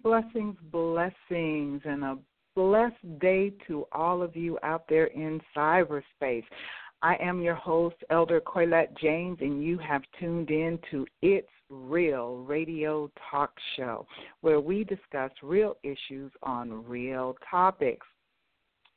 Blessings, blessings, blessings, and a blessed day to all of you out there in cyberspace. I am your host, Elder Coylette James, and you have tuned in to It's Real Radio Talk Show, where we discuss real issues on real topics.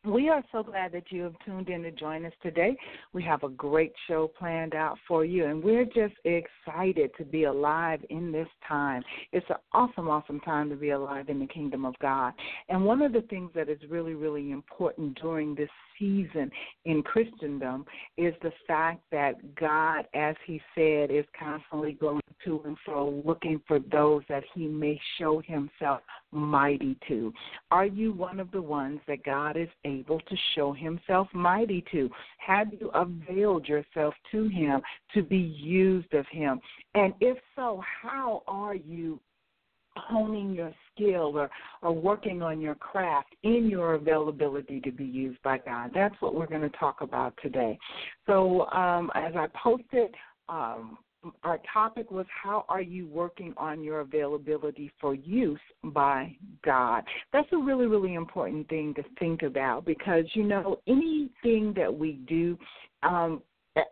We are so glad that you have tuned in to join us today. We have a great show planned out for you, and we're just excited to be alive in this time. It's an awesome, awesome time to be alive in the kingdom of God. And one of the things that is really, really important during this season in Christendom is the fact that God, as He said, is constantly going to and fro looking for those that He may show Himself mighty to. Are you one of the ones that God is able to show Himself mighty to? Have you availed yourself to Him to be used of Him? And if so, how are you honing your skill or, or working on your craft in your availability to be used by God. That's what we're going to talk about today. So, um, as I posted, um, our topic was how are you working on your availability for use by God? That's a really, really important thing to think about because, you know, anything that we do, um,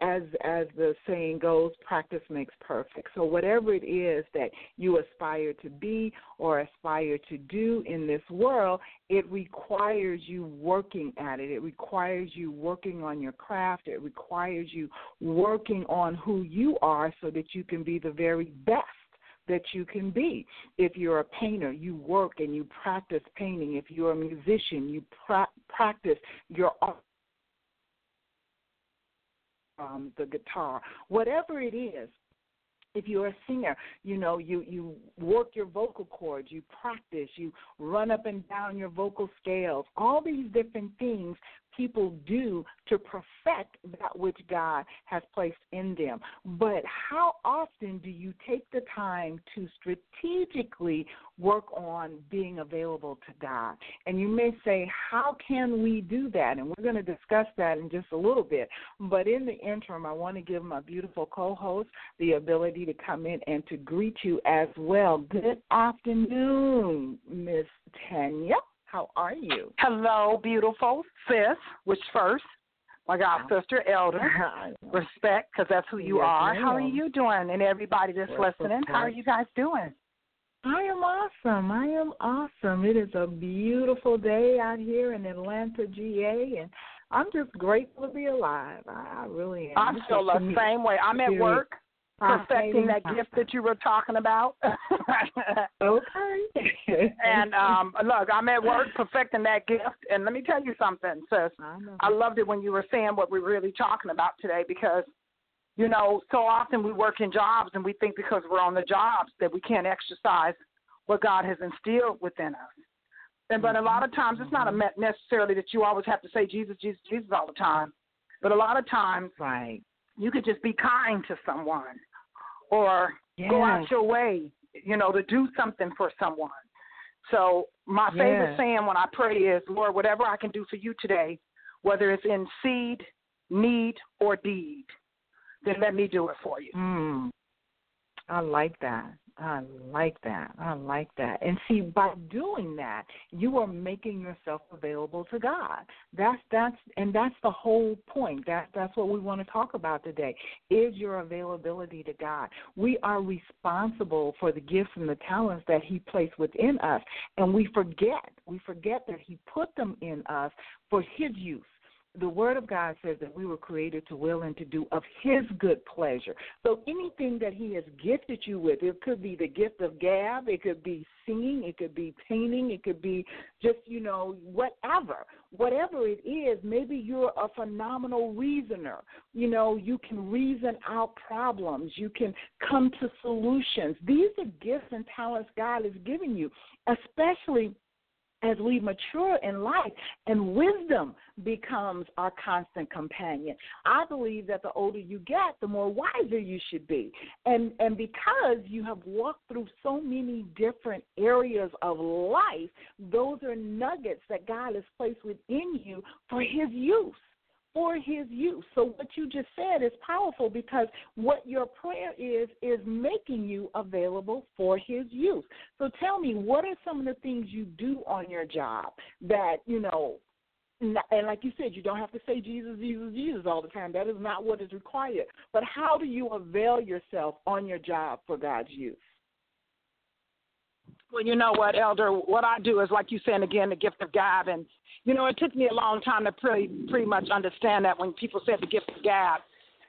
as as the saying goes, practice makes perfect. So whatever it is that you aspire to be or aspire to do in this world, it requires you working at it. It requires you working on your craft. It requires you working on who you are so that you can be the very best that you can be. If you're a painter, you work and you practice painting. If you're a musician, you pra- practice your art um, the guitar, whatever it is. If you're a singer, you know you you work your vocal cords, you practice, you run up and down your vocal scales. All these different things people do to perfect that which God has placed in them. But how often do you take the time to strategically work on being available to God? And you may say, how can we do that? And we're going to discuss that in just a little bit. But in the interim, I want to give my beautiful co host the ability to come in and to greet you as well. Good afternoon, Miss Tanya. How are you? Hello, beautiful sis, which first, my God, sister, elder, respect, because that's who you Yes, are. How are you doing? And everybody that's Yes, listening, how are you guys doing? I am awesome. I am awesome. It is a beautiful day out here in Atlanta, GA, and I'm just grateful to be alive. I, I really am. I feel the same way. I'm at work perfecting that gift that you were talking about. Okay. and um look, I'm at work perfecting that gift. And let me tell you something, sis. I. I loved it when you were saying what we're really talking about today because, you know, so often we work in jobs and we think because we're on the jobs that we can't exercise what God has instilled within us. And but a lot of times it's not a me- necessarily that you always have to say Jesus, Jesus, Jesus all the time. But a lot of times right. you could just be kind to someone or go out your way, you know, to do something for someone. So my favorite saying when I pray is, Lord, whatever I can do for you today, whether it's in seed, need, or deed, then let me do it for you. Mm. I like that. I like that. I like that. And see, by doing that, you are making yourself available to God. That's that's and that's the whole point. That that's what we want to talk about today. Is your availability to God. We are responsible for the gifts and the talents that He placed within us, and we forget. We forget that He put them in us for His use the Word of God says that we were created to will and to do of His good pleasure. So anything that He has gifted you with, it could be the gift of gab, it could be singing, it could be painting, it could be just, you know, whatever. Whatever it is, maybe you're a phenomenal reasoner. You know, you can reason out problems, you can come to solutions. These are gifts and talents God has given you, especially as we mature in life and wisdom becomes our constant companion. I believe that the older you get, the more wiser you should be. And and because you have walked through so many different areas of life, those are nuggets that God has placed within you for his use for his use. So what you just said is powerful because what your prayer is is making you available for his use. So tell me, what are some of the things you do on your job that, you know, and like you said, you don't have to say Jesus, Jesus, Jesus all the time. That is not what is required. But how do you avail yourself on your job for God's use? Well, you know what, Elder? What I do is, like you said again, the gift of gab. And, you know, it took me a long time to pretty, pretty much understand that when people said the gift of gab.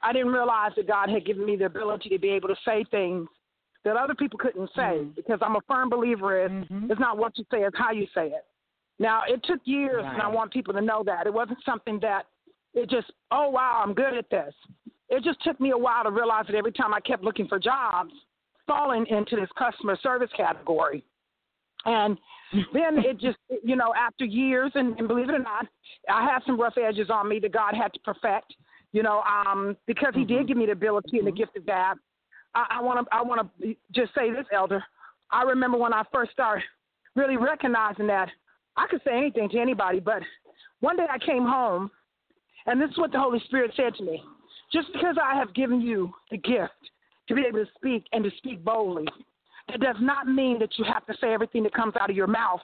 I didn't realize that God had given me the ability to be able to say things that other people couldn't say mm-hmm. because I'm a firm believer is mm-hmm. it's not what you say, it's how you say it. Now, it took years, right. and I want people to know that. It wasn't something that it just, oh, wow, I'm good at this. It just took me a while to realize that every time I kept looking for jobs, falling into this customer service category. And then it just, you know, after years, and, and believe it or not, I had some rough edges on me that God had to perfect, you know, um, because He mm-hmm. did give me the ability and the gift of gab. I want to, I want to just say this, Elder. I remember when I first started really recognizing that I could say anything to anybody, but one day I came home, and this is what the Holy Spirit said to me: Just because I have given you the gift to be able to speak and to speak boldly, that does not mean that you have to say everything that comes out of your mouth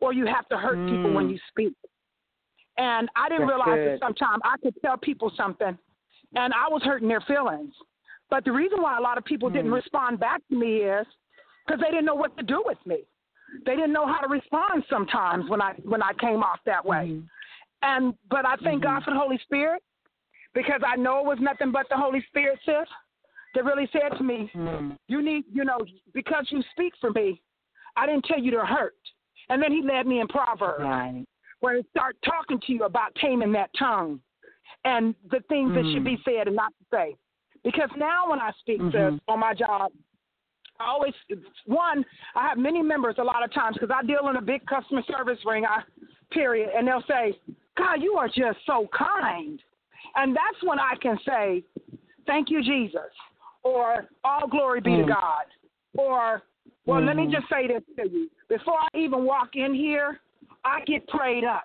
or you have to hurt mm. people when mm. you speak. And I didn't That's realize good. that sometimes I could tell people something and I was hurting their feelings. But the reason why a lot of people mm. didn't respond back to me is because they didn't know what to do with me. They didn't know how to respond sometimes when I when I came off that way. Mm. And but I thank mm-hmm. God for the Holy Spirit because I know it was nothing but the Holy Spirit, sis that really said to me, mm. You need, you know, because you speak for me, I didn't tell you to hurt. And then he led me in Proverbs, right. where he start talking to you about taming that tongue and the things mm. that should be said and not to say. Because now when I speak mm-hmm. on my job, I always one I have many members a lot of times because I deal in a big customer service ring. I period, and they'll say, "God, you are just so kind," and that's when I can say, "Thank you, Jesus." Or all glory be mm. to God, or well, mm. let me just say this to you. Before I even walk in here, I get prayed up.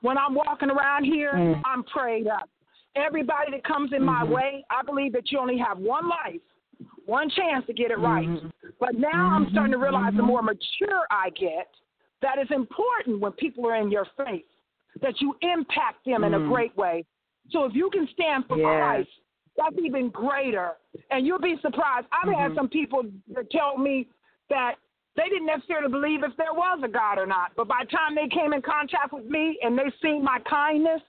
When I'm walking around here, mm. I'm prayed up. Everybody that comes in mm-hmm. my way, I believe that you only have one life, one chance to get it right. Mm-hmm. But now I'm starting to realize the mm-hmm. more mature I get, that it's important when people are in your face that you impact them in a Mm. great way. So if you can stand for Yes. Christ that's even greater. And you'll be surprised. I've mm-hmm. had some people that tell me that they didn't necessarily believe if there was a God or not. But by the time they came in contact with me and they seen my kindness,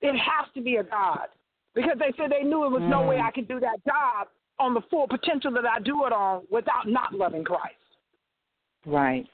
it has to be a God. Because they said they knew it was mm. no way Mm. I could do that job on the full potential that I do it on without not loving Christ. Right.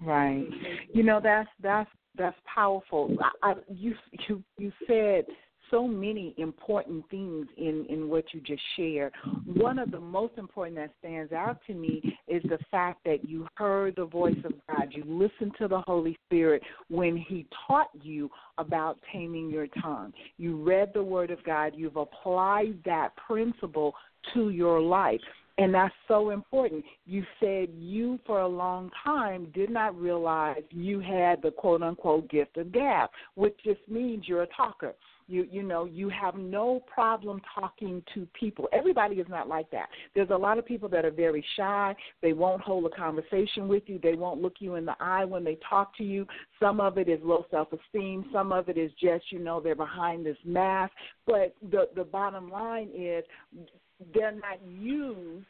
Right. You know that's that's that's powerful. I, I, you you you said so many important things in in what you just shared. One of the most important that stands out to me is the fact that you heard the voice of God. You listened to the Holy Spirit when He taught you about taming your tongue. You read the Word of God. You've applied that principle to your life. And that's so important. You said you, for a long time, did not realize you had the quote unquote gift of gab, which just means you're a talker. You you know you have no problem talking to people. Everybody is not like that. There's a lot of people that are very shy. They won't hold a conversation with you. They won't look you in the eye when they talk to you. Some of it is low self-esteem. Some of it is just you know they're behind this mask. But the the bottom line is they're not used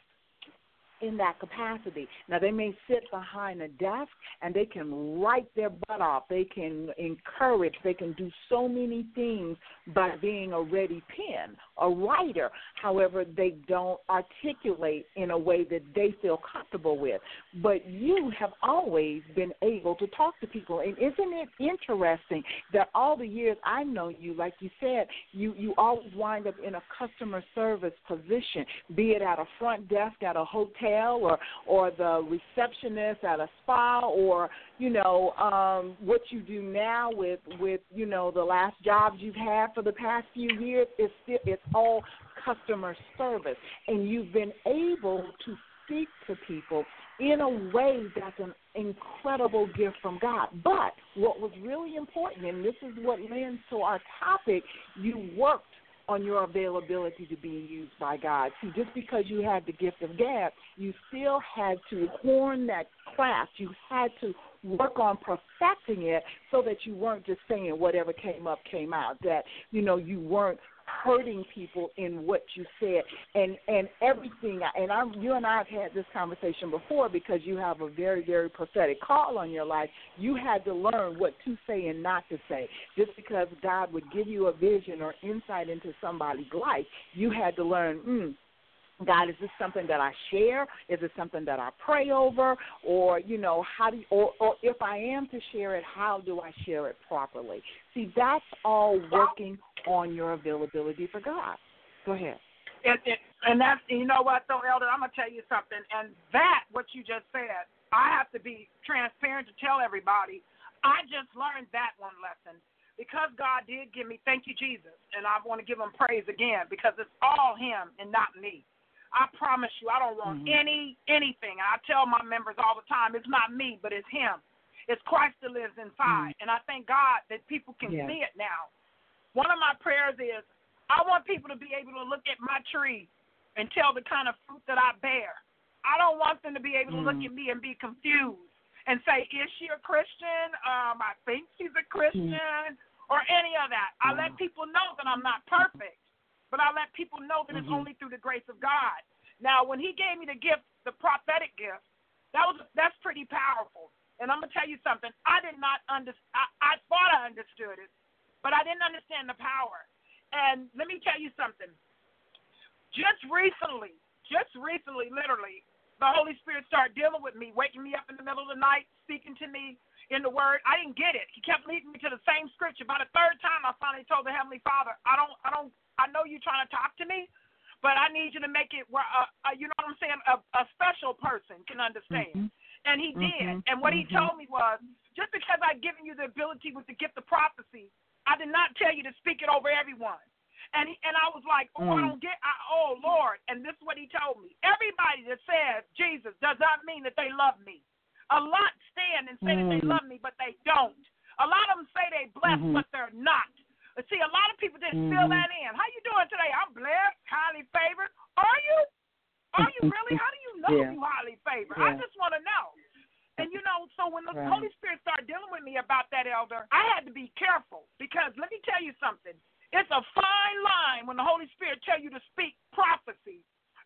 in that capacity. Now they may sit behind a desk and they can write their butt off. They can encourage. They can do so many things by being a ready pen, a writer. However, they don't articulate in a way that they feel comfortable with. But you have always been able to talk to people, and isn't it interesting that all the years I know you, like you said, you you always wind up in a customer service position, be it at a front desk at a hotel or or the receptionist at a spa or you know um what you do now with with you know the last jobs you've had for the past few years it's still it's all customer service and you've been able to speak to people in a way that's an incredible gift from God. But what was really important, and this is what lends to our topic, you worked on your availability to be used by God. See, just because you had the gift of gab, you still had to horn that craft. You had to work on perfecting it so that you weren't just saying whatever came up came out. That you know you weren't hurting people in what you said. And and everything and I'm you and I have had this conversation before because you have a very very prophetic call on your life. You had to learn what to say and not to say. Just because God would give you a vision or insight into somebody's life you had to learn mm God, is this something that I share? Is it something that I pray over? Or, you know, how do you, or, or if I am to share it, how do I share it properly? See, that's all working on your availability for God. Go ahead. And, and, that's you know what though, Elder, I'm gonna tell you something. And that what you just said, I have to be transparent to tell everybody. I just learned that one lesson because God did give me. Thank you, Jesus, and I want to give Him praise again because it's all Him and not me. I promise you, I don't want Mhm. any anything. I tell my members all the time, it's not me, but it's Him. It's Christ that lives inside, and I thank God that people can Yeah. see it now. One of my prayers is I want people to be able to look at my tree and tell the kind of fruit that I bear. I don't want them to be able to look Mm. at me and be confused and say, "Is she a Christian? Um, I think she's a Christian," or any of that. I let people know that I'm not perfect, but I let people know that it's Mhm. only through the grace of God. Now, when He gave me the gift, the prophetic gift, that was that's pretty powerful. And I'm gonna tell you something. I did not under. I, I thought I understood it, but I didn't understand the power. And let me tell you something. Just recently, just recently, literally, the Holy Spirit started dealing with me, waking me up in the middle of the night, speaking to me in the Word. I didn't get it. He kept leading me to the same scripture. By the third time, I finally told the Heavenly Father, "I don't, I don't, I know you're trying to talk to me, but I need you to make it where, uh, uh, you know what I'm saying, a, a special person can understand." Mhm. And He did. Mhm. And what He Mhm. told me was, just because I've given you the ability with the gift of prophecy, I did not tell you to speak it over everyone. And he, and I was like, oh, I Mm. don't get, I, oh Lord. And this is what he told me. Everybody that says Jesus does not mean that they love me. A lot stand and say that they Mm. love me, but they don't. A lot of them say they blessed, Mhm. but they're not. But see, a lot of people didn't fill Mhm. that in. How you doing today? I'm blessed, highly favored. Are you? Are you really? How do you know Yeah. you highly favored? I just want to know. And you know, so when the Right. Holy Spirit started dealing with me about that, elder, I had to be careful because let me tell you something. It's a fine line when the Holy Spirit tell you to speak prophecy,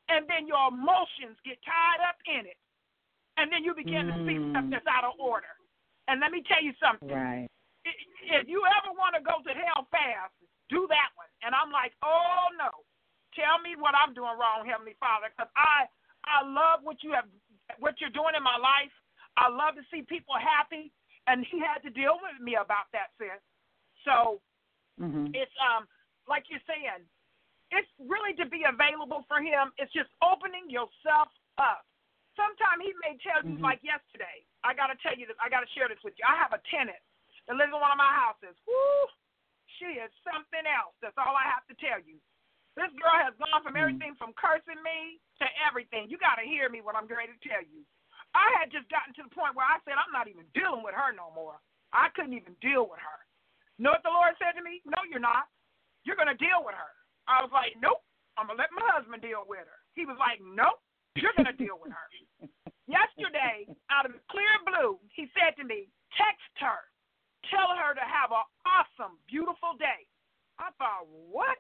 and then your emotions get tied up in it, and then you begin to speak stuff Mm. that's out of order. And let me tell you something. Right. If you ever want to go to hell fast, do that one. And I'm like, oh no, tell me what I'm doing wrong, Heavenly Father, because I I love what you have, what you're doing in my life. I love to see people happy, and He had to deal with me about that, sis. So Mhm. it's um like you're saying, it's really to be available for him. It's just opening yourself up. Sometimes he may tell you, Mhm. like yesterday, I gotta tell you this, I gotta share this with you. I have a tenant that lives in one of my houses. Woo, she is something else. That's all I have to tell you. This girl has gone from Mhm. everything from cursing me to everything. You got to hear me when I'm ready to tell you. I had just gotten to the point where I said, I'm not even dealing with her no more. I couldn't even deal with her. Know what the Lord said to me? No, you're not. You're going to deal with her. I was like, nope. I'm going to let my husband deal with her. He was like, nope. You're going to deal with her. Yesterday, out of clear blue, he said to me, text her. Tell her to have an awesome, beautiful day. I thought, what?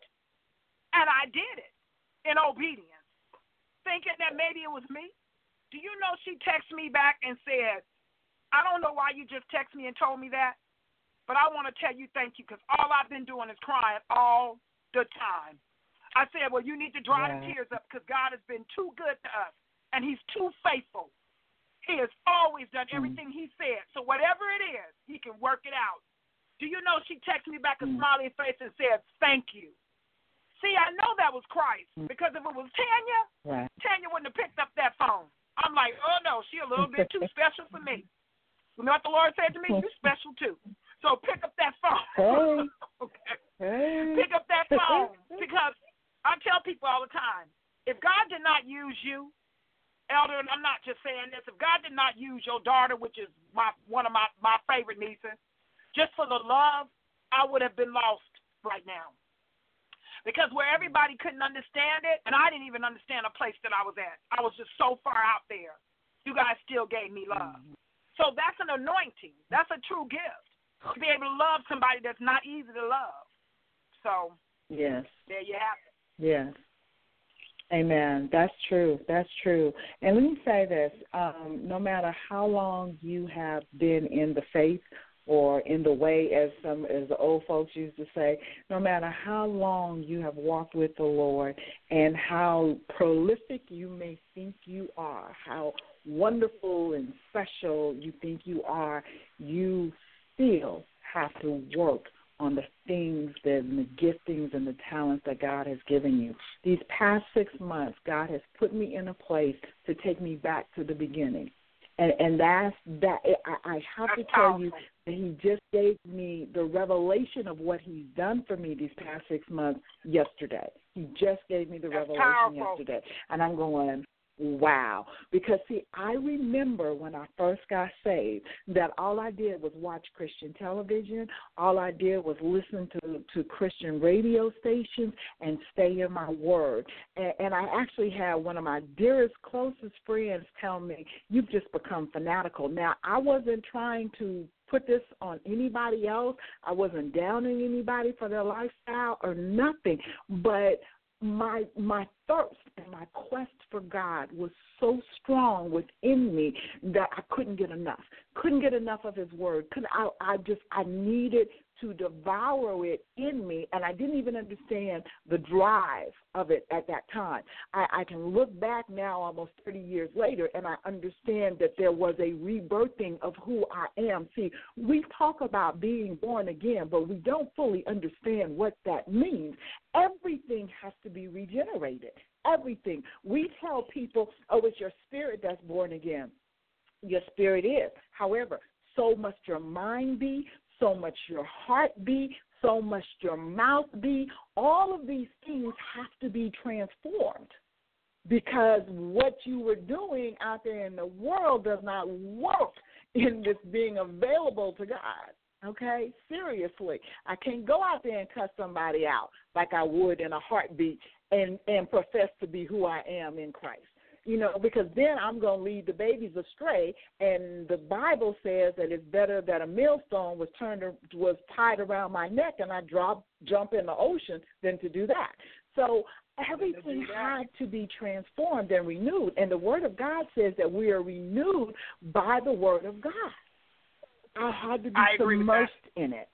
And I did it in obedience, thinking that maybe it was me. Do you know she texted me back and said, I don't know why you just texted me and told me that, but I want to tell you thank you because all I've been doing is crying all the time. I said, well, you need to dry the tears up because God has been too good to us and He's too faithful. He has always done Mm. everything He said. So whatever it is, He can work it out. Do you know she texted me back a Mm. smiling face and said, thank you. See, I know that was Christ Mm. because if it was Tanya, Right. Tanya wouldn't have picked up that phone. I'm like, oh no, she a little bit too special for me. You know what the Lord said to me? You're special too. So pick up that phone. Hey. okay. Hey. Pick up that phone because I tell people all the time, if God did not use you, Elder, and I'm not just saying this, if God did not use your daughter, which is my one of my my favorite nieces, just for the love, I would have been lost right now. Because where everybody couldn't understand it, and I didn't even understand a place that I was at. I was just so far out there. You guys still gave me love. Mm-hmm. So that's an anointing. That's a true gift. To be able to love somebody that's not easy to love. So Yes. there you have it. Yes. Amen. That's true. That's true. And let me say this: um, no matter how long you have been in the faith or in the way, as some as the old folks used to say, no matter how long you have walked with the Lord and how prolific you may think you are, how wonderful and special you think you are, you still have to work on the things that and the giftings and the talents that God has given you. These past six months, God has put me in a place to take me back to the beginning. And and that's that I, I have to tell you that he just gave me the revelation of what he's done for me these past six months yesterday. He just gave me the That's revelation powerful. yesterday. And I'm going, wow. Because see, I remember when I first got saved that all I did was watch Christian television. All I did was listen to, to Christian radio stations and stay in my word. And, and I actually had one of my dearest, closest friends tell me, You've just become fanatical. Now, I wasn't trying to put this on anybody else. I wasn't downing anybody for their lifestyle or nothing. But my my thirst and my quest for God was so strong within me that I couldn't get enough. Couldn't get enough of His Word. Couldn't I? I just I needed to devour it in me, and I didn't even understand the drive of it at that time. I, I can look back now, almost 30 years later, and I understand that there was a rebirthing of who I am. See, we talk about being born again, but we don't fully understand what that means. Everything has to be regenerated. Everything. We tell people, oh, it's your spirit that's born again. Your spirit is. However, so must your mind be, so much your heart be, so much your mouth be. All of these things have to be transformed because what you were doing out there in the world does not work in this being available to God. Okay? Seriously. I can't go out there and cut somebody out like I would in a heartbeat and, and profess to be who I am in Christ. You know, because then I'm going to lead the babies astray, and the Bible says that it's better that a millstone was turned was tied around my neck and I drop jump in the ocean than to do that. So everything had to be transformed and renewed, and the Word of God says that we are renewed by the Word of God. I had to be I agree with that. submersed in it.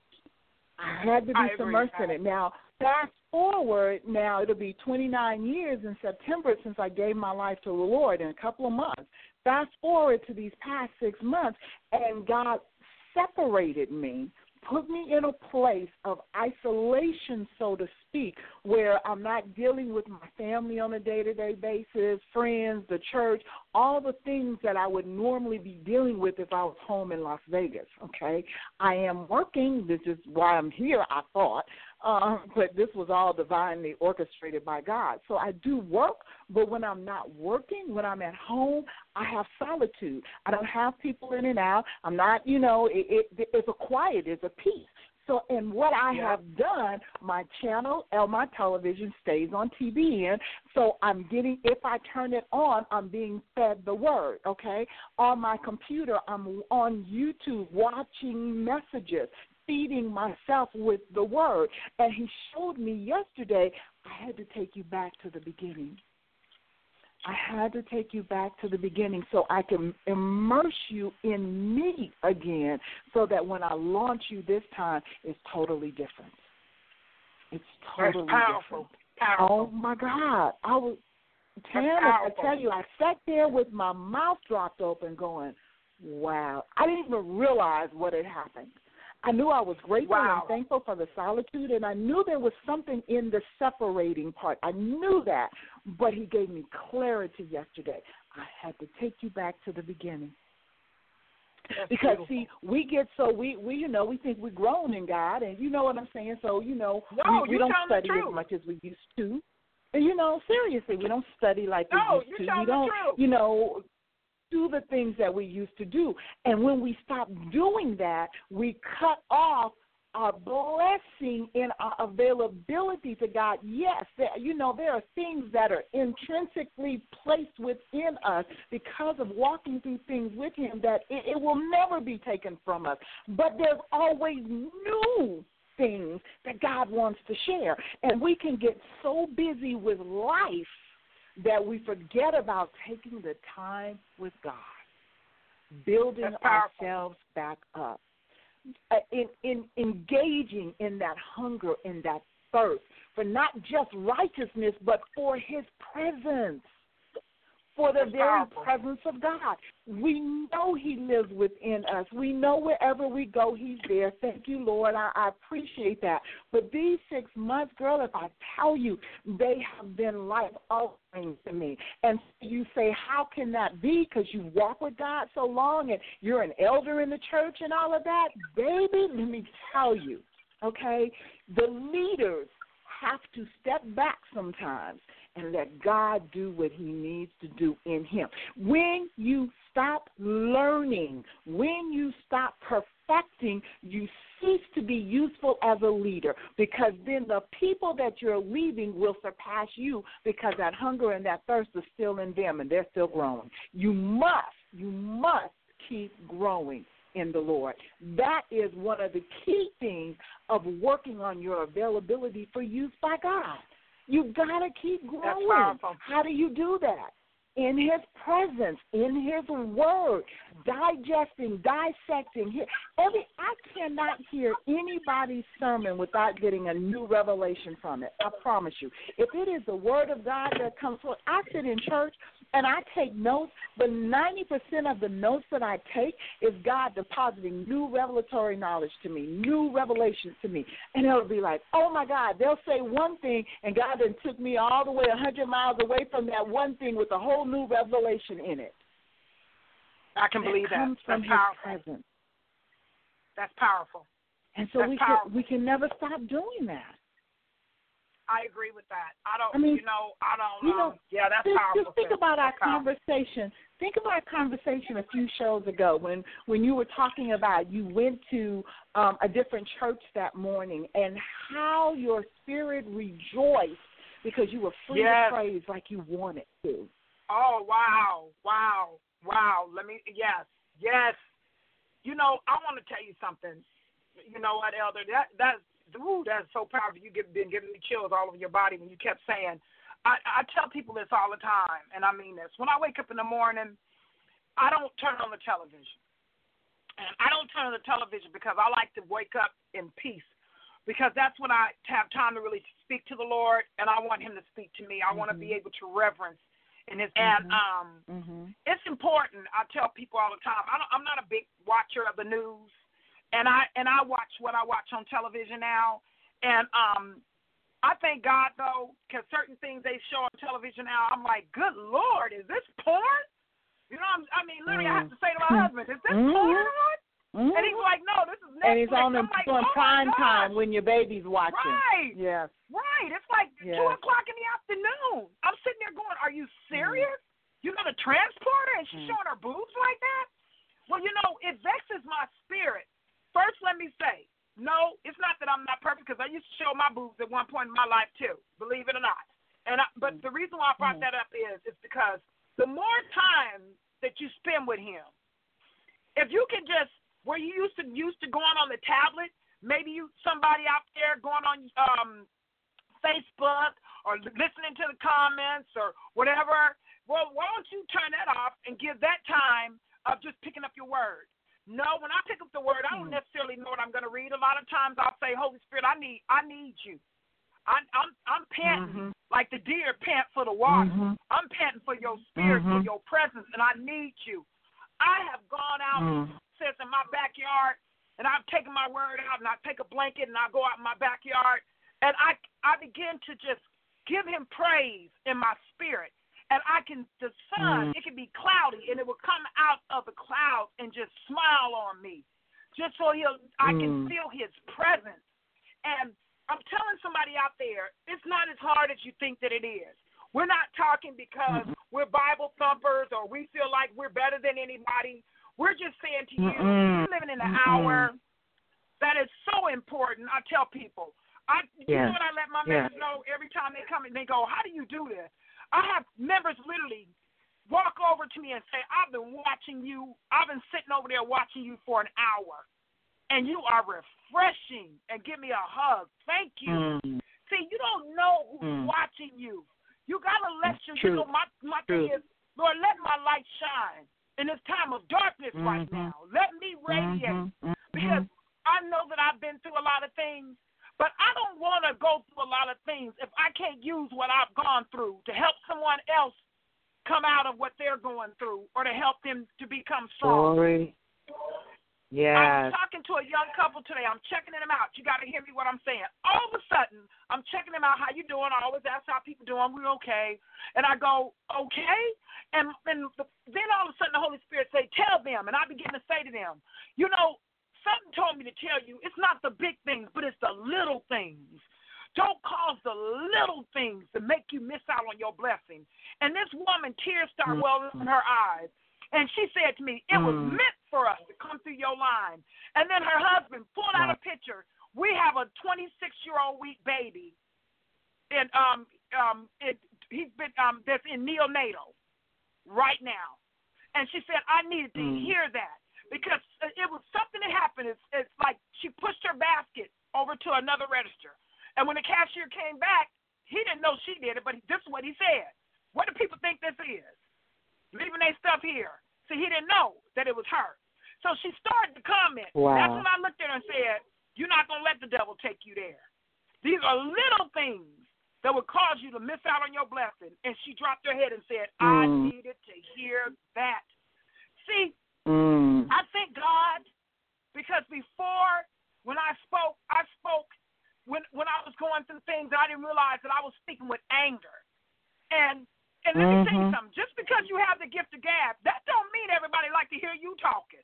I had to be I agree with submersed in it. Now, fast forward, now it'll be 29 years in September since I gave my life to the Lord in a couple of months. Fast forward to these past six months, and God separated me, put me in a place of isolation, so to speak, where I'm not dealing with my family on a day to day basis, friends, the church, all the things that I would normally be dealing with if I was home in Las Vegas. Okay, I am working. This is why I'm here. I thought, um, but this was all divinely orchestrated by God. So I do work, but when I'm not working, when I'm at home, I have solitude. I don't have people in and out. I'm not, you know, it, it, it's a quiet, it's a peace. So, and what I Yeah. have done, my channel my television stays on TBN. So I'm getting, if I turn it on, I'm being fed the word, okay? On my computer, I'm on YouTube watching messages, feeding myself with the word. And he showed me yesterday, I had to take you back to the beginning. I had to take you back to the beginning so I can immerse you in me again so that when I launch you this time, it's totally different. It's That's totally powerful. different. Powerful. Oh my God. I was Tam, I tell you, I sat there with my mouth dropped open going, Wow. I didn't even realize what had happened. I knew I was grateful Wow. and thankful for the solitude, and I knew there was something in the separating part. I knew that, but he gave me clarity yesterday. I had to take you back to the beginning That's because beautiful. see, we get so we we you know we think we're grown in God, and you know what I'm saying. So you know No, we, we don't study as much as we used to. And, you know, seriously, we don't study like No, we used you're to. telling We the don't, truth. you know, do the things that we used to do. And when we stop doing that, we cut off our blessing and our availability to God. Yes, there, you know, there are things that are intrinsically placed within us because of walking through things with Him that it, it will never be taken from us. But there's always new things that God wants to share. And we can get so busy with life that we forget about taking the time with God, building ourselves back up, uh, in, in engaging in that hunger, in that thirst for not just righteousness, but for His presence. For the very presence of God. We know He lives within us. We know wherever we go, He's there. Thank you, Lord. I, I appreciate that. But these six months, girl, if I tell you, they have been life altering to me. And you say, how can that be? Because you walk with God so long and you're an elder in the church and all of that. Baby, let me tell you, okay? The leaders have to step back sometimes and let God do what He needs to do in Him. When you stop learning, when you stop perfecting, you cease to be useful as a leader because then the people that you're leaving will surpass you because that hunger and that thirst is still in them and they're still growing. You must, you must keep growing in the Lord. That is one of the key things of working on your availability for use by God. You've got to keep growing. How do you do that? In His presence, in His Word, digesting, dissecting. Every I cannot hear anybody's sermon without getting a new revelation from it. I promise you. If it is the Word of God that comes forth, I sit in church and I take notes, but 90% of the notes that I take is God depositing new revelatory knowledge to me, new revelations to me. And it'll be like, oh my God, they'll say one thing, and God then took me all the way 100 miles away from that one thing with a whole new revelation in it. I can believe that. comes from That's His powerful. presence. That's powerful. And so That's we powerful. can we can never stop doing that. I agree with that. I don't. I mean, you know, I don't. you know, um, yeah, that's just, powerful. just think about our powerful. conversation. Think about our conversation a few shows ago when when you were talking about you went to um, a different church that morning and how your spirit rejoiced because you were free Yes. to praise like you wanted to. Oh wow, wow, wow. Let me. Yes, yes. You know, I want to tell you something. You know what, Elder? That that's ooh, that's so powerful. You get been giving me chills all over your body when you kept saying. I, I tell people this all the time, and I mean this. When I wake up in the morning, I don't turn on the television, and I don't turn on the television because I like to wake up in peace, because that's when I have time to really speak to the Lord, and I want Him to speak to me. I want to be able to reverence in His and Mhm. um Mm-hmm. it's important. I tell people all the time. I don't, I'm not a big watcher of the news, and I and I watch what I watch on television now. And um, I thank God though, because certain things they show on television now, I'm like, good Lord, is this porn? You know, I'm, I mean, literally, I have to say to my Mm. husband, is this Mhm. porn? Mhm. And he's like, no, this is Netflix. and he's on the like, on oh prime time when your baby's watching. Right. Yes. Right. It's like Yeah. two o'clock in the afternoon. I'm sitting there going, Are you serious? You're gonna transport her and she's Mm. showing her boobs like that? Well, you know, it vexes my spirit. First let me say, no, it's not that I'm not perfect because I used to show my boobs at one point in my life too, believe it or not. And I, but the reason why I brought Mhm. that up is is because the more time that you spend with him, if you can just where you used to used to going on the tablet, maybe you somebody out there going on um Facebook or listening to the comments or whatever. Well, why don't you turn that off and give that time of just picking up your word? No, when I pick up the word, I don't Mm. necessarily know what I'm going to read. A lot of times I'll say, Holy Spirit, I need, I need you. I, I'm, I'm panting Mhm. like the deer pant for the water. Mhm. I'm panting for your spirit, for Mhm. your presence, and I need you. I have gone out, Mm. says in my backyard, and I've taken my word out, and I take a blanket and I go out my backyard, and I I begin to just give him praise in my spirit, and I can the sun Mm. it can be cloudy, and it will come out of the clouds and just smile on me, just so he'll I can Mm. feel his presence, and I'm telling somebody out there, it's not as hard as you think that it is. We're not talking because Mm-mm. we're Bible thumpers or we feel like we're better than anybody. We're just saying to you, Mm-mm. you're living in an Mm-mm. hour that is so important. I tell people, I you Yes. know what I let my Yes. members know every time they come and they go, How do you do this? I have members literally walk over to me and say, I've been watching you, I've been sitting over there watching you for an hour. And you are refreshing and give me a hug. Thank you. Mm. See, you don't know who's Mm. watching you. You gotta let your True. you know my my True. thing is, Lord, let my light shine in this time of darkness right Mhm. now. Let me radiate Mhm. Mhm. because I know that I've been through a lot of things, but I don't want to go through a lot of things if I can't use what I've gone through to help someone else come out of what they're going through or to help them to become strong. Glory. I Yes. was talking to a young couple today. I'm checking them out. You got to hear me what I'm saying. All of a sudden, I'm checking them out. How you doing? I always ask how people doing. We're okay. And I go, okay. And and the, then all of a sudden, the Holy Spirit say, tell them. And I begin to say to them, you know, something told me to tell you, it's not the big things, but it's the little things. Don't cause the little things to make you miss out on your blessing. And this woman, tears start Mm. welling in her eyes. And she said to me, It was Mm. meant for us to come through your line. And then her husband pulled out a picture. We have a 26 year old week baby. And um um it he's been um that's in neonatal right now. And she said, I needed to Mm. hear that because it was something that happened. It's, it's like she pushed her basket over to another register. And when the cashier came back, he didn't know she did it, but this is what he said. What do people think this is? Leaving their stuff here. See, he didn't know that it was her. So she started to comment. Wow. That's when I looked at her and said, You're not going to let the devil take you there. These are little things that would cause you to miss out on your blessing. And she dropped her head and said, I Mm. needed to hear that. See, Mm. I thank God because before when I spoke, I spoke when when I was going through things I didn't realize that I was speaking with anger. And and let me tell you Mhm. something, just because you have the gift of gab, that don't mean everybody like to hear you talking.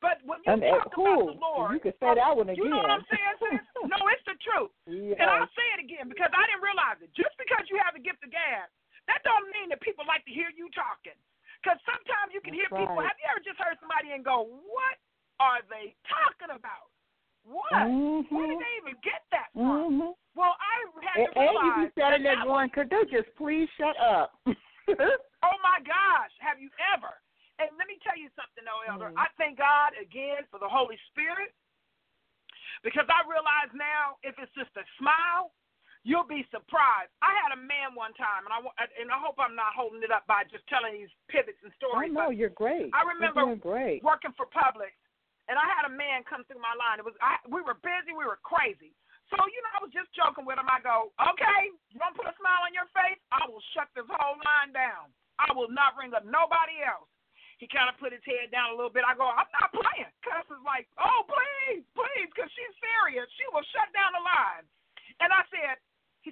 But when you And, uh, talk who? about the Lord, You could say that one again. you know what I'm saying? No, it's the truth. Yes. And I'll say it again because I didn't realize it. Just because you have the gift of gab, that don't mean that people like to hear you talking. Because sometimes you can That's hear people. Have you ever just heard somebody and go, "What are they talking about? What? Where Mhm. did they even get that from?" Mhm. Well, I had to and you be standing there going, could they just please shut up? Oh my gosh, have you ever? And let me tell you something, though, Elder. Mm. I thank God again for the Holy Spirit because I realize now if it's just a smile, you'll be surprised. I had a man one time, and I and I hope I'm not holding it up by just telling these pivots and stories. I know you're great. I remember great. working for Publix, and I had a man come through my line. It was I, we were busy, we were crazy. So you know, I was just joking with him. I go, okay, you want to put a smile on your face? I will shut this whole line down. I will not ring up nobody else. He kind of put his head down a little bit. I go, I'm not playing. Cuz is like, oh please, please, because she's serious. She will shut down the line. And I said,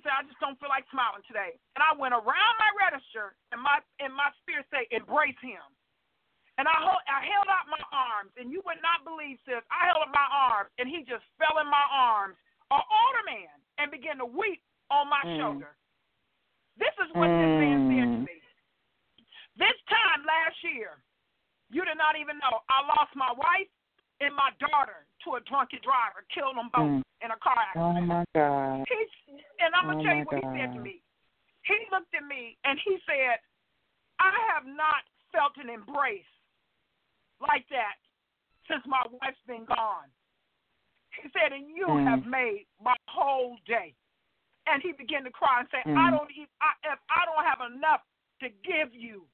talking today. And I went around my register, and my and my spirit say, embrace him. And I hold, I held out my arms, and you would not believe, sis. I held up my arms, and he just fell in my arms, an older man, and began to weep on my Mm. shoulder. This is what this man said to Mm. me. This time last year, you did not even know. I lost my wife and my daughter to a drunken driver, killed them both Mm. in a car accident. Oh my God. And I'm gonna Oh, tell you what he said to me. He looked at me and he said, "I have not felt an embrace like that since my wife's been gone." He said, "And you Mm. have made my whole day." And he began to cry and say, "I Mm. don't even I, if I don't have enough to give you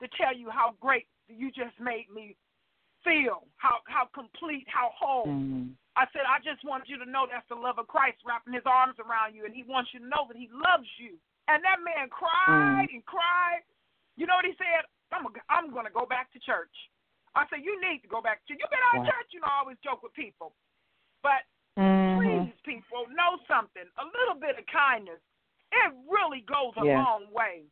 to tell you how great you just made me feel, how how complete, how whole." Mm. I said, I just want you to know that's the love of Christ wrapping his arms around you, and he wants you to know that he loves you. And that man cried and cried. You know what he said? I'm a, I'm going to go back to church. I said, you need to go back to church. You've been out of Wow. church, you know, I always joke with people. But Mhm. please, people, know something. A little bit of kindness, it really goes a Yeah. long way.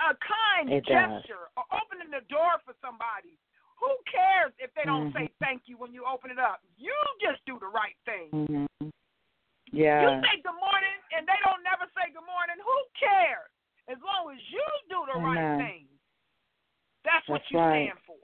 A kind It does. gesture, or opening the door for somebody. Who cares if they don't say Mhm. thank you when you open it up? You just do the right thing. Mhm. You say good morning and they don't never say good morning. Who cares? As long as you do the right thing. That's what you right. stand for.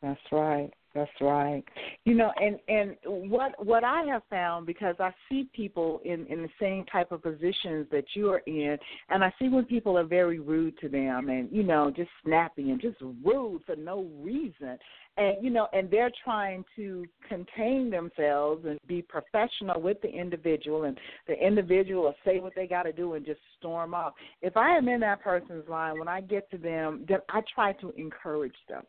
That's right. That's right. You know, and and what what I have found because I see people in in the same type of positions that you are in, and I see when people are very rude to them, and you know, just snappy and just rude for no reason, and you know, and they're trying to contain themselves and be professional with the individual, and the individual will say what they got to do and just storm off. If I am in that person's line, when I get to them, then I try to encourage them